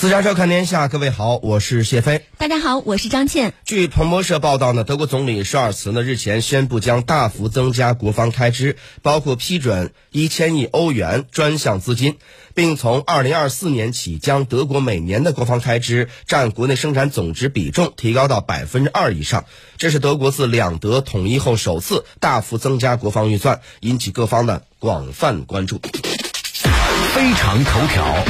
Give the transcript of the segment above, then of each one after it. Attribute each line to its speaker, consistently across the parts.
Speaker 1: 私家车看天下，各位好，我是谢飞。
Speaker 2: 大家好，我是张倩。
Speaker 1: 据彭博社报道呢，德国总理舒尔茨呢日前宣布将大幅增加国防开支，包括批准一千亿欧元专项资金，并从二零二四年起将德国每年的国防开支占国内生产总值比重提高到百分之二以上。这是德国自两德统一后首次大幅增加国防预算，引起各方的广泛关注。
Speaker 3: 非常头条。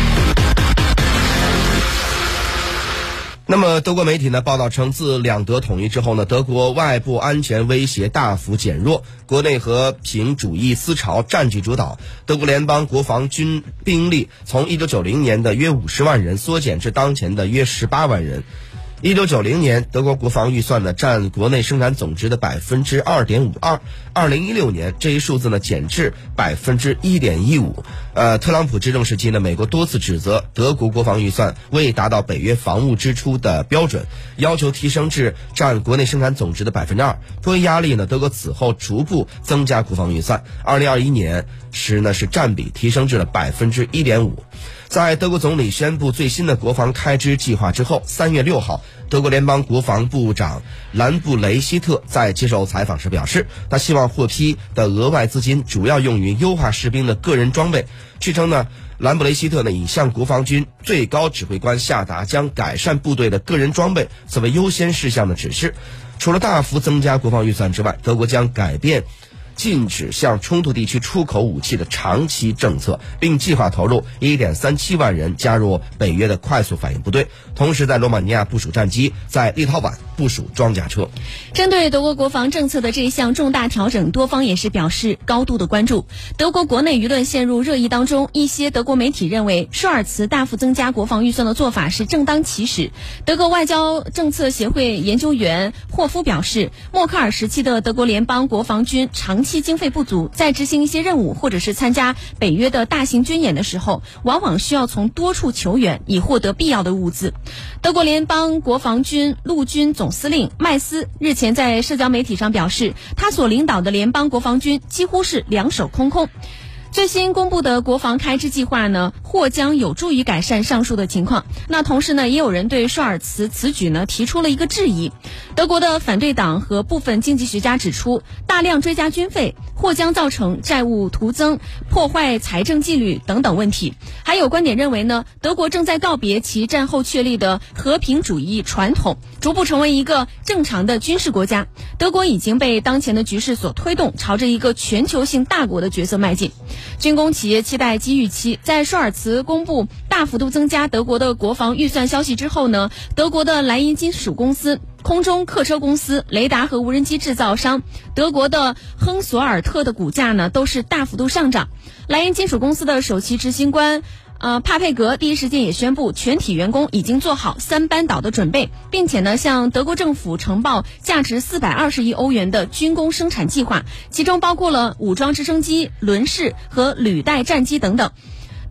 Speaker 1: 那么，德国媒体呢报道称，自两德统一之后呢，德国外部安全威胁大幅减弱，国内和平主义思潮占据主导。德国联邦国防军兵力从一九九零年的约五十万人缩减至当前的约十八万人。一九九零年，德国国防预算呢占国内生产总值的百分之二点五二。二零一六年，这一数字呢减至百分之一点一五。呃，特朗普执政时期呢，美国多次指责德国国防预算未达到北约防务支出的标准，要求提升至占国内生产总值的百分之二。迫于压力呢，德国此后逐步增加国防预算。二零二一年时呢，是占比提升至了百分之一点五。在德国总理宣布最新的国防开支计划之后，三月六号，德国联邦国防部长兰布雷希特在接受采访时表示，他希望获批的额外资金主要用于优化士兵的个人装备。据称呢，兰布雷希特呢已向国防军最高指挥官下达将改善部队的个人装备作为优先事项的指示。除了大幅增加国防预算之外，德国将改变。禁止向冲突地区出口武器的长期政策，并计划投入1.37万人加入北约的快速反应部队，同时在罗马尼亚部署战机，在立陶宛部署装甲车。
Speaker 2: 针对德国国防政策的这一项重大调整，多方也是表示高度的关注。德国国内舆论陷入热议当中，一些德国媒体认为舒尔茨大幅增加国防预算的做法是正当其时。德国外交政策协会研究员霍夫表示，默克尔时期的德国联邦国防军长。期经费不足，在执行一些任务或者是参加北约的大型军演的时候，往往需要从多处求援，以获得必要的物资。德国联邦国防军陆军总司令麦斯日前在社交媒体上表示，他所领导的联邦国防军几乎是两手空空。最新公布的国防开支计划呢，或将有助于改善上述的情况。那同时呢，也有人对舒尔茨此举呢提出了一个质疑。德国的反对党和部分经济学家指出，大量追加军费或将造成债务徒增、破坏财政纪律等等问题。还有观点认为呢，德国正在告别其战后确立的和平主义传统，逐步成为一个正常的军事国家。德国已经被当前的局势所推动，朝着一个全球性大国的角色迈进。军工企业期待机遇期，在舒尔茨公布大幅度增加德国的国防预算消息之后呢，德国的莱茵金属公司、空中客车公司、雷达和无人机制造商德国的亨索尔特的股价呢都是大幅度上涨。莱茵金属公司的首席执行官。呃，帕佩格第一时间也宣布，全体员工已经做好三班倒的准备，并且呢，向德国政府呈报价值四百二十亿欧元的军工生产计划，其中包括了武装直升机、轮式和履带战机等等。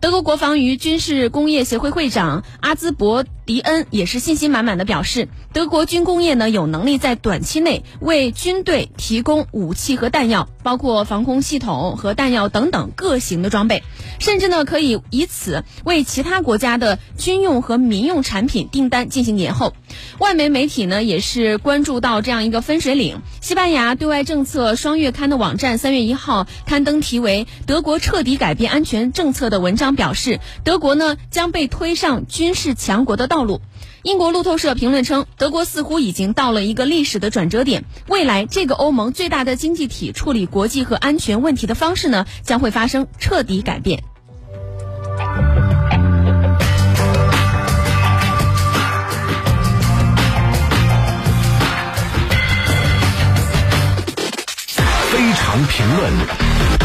Speaker 2: 德国国防与军事工业协会会长阿兹伯迪恩也是信心满满的表示，德国军工业呢有能力在短期内为军队提供武器和弹药，包括防空系统和弹药等等各型的装备，甚至呢可以以此为其他国家的军用和民用产品订单进行延后。外媒媒体呢也是关注到这样一个分水岭。西班牙对外政策双月刊的网站三月一号刊登题为《德国彻底改变安全政策》的文章，表示德国呢将被推上军事强国的道路。英国路透社评论称，德国似乎已经到了一个历史的转折点，未来这个欧盟最大的经济体处理国际和安全问题的方式呢将会发生彻底改变。
Speaker 3: 非常评论。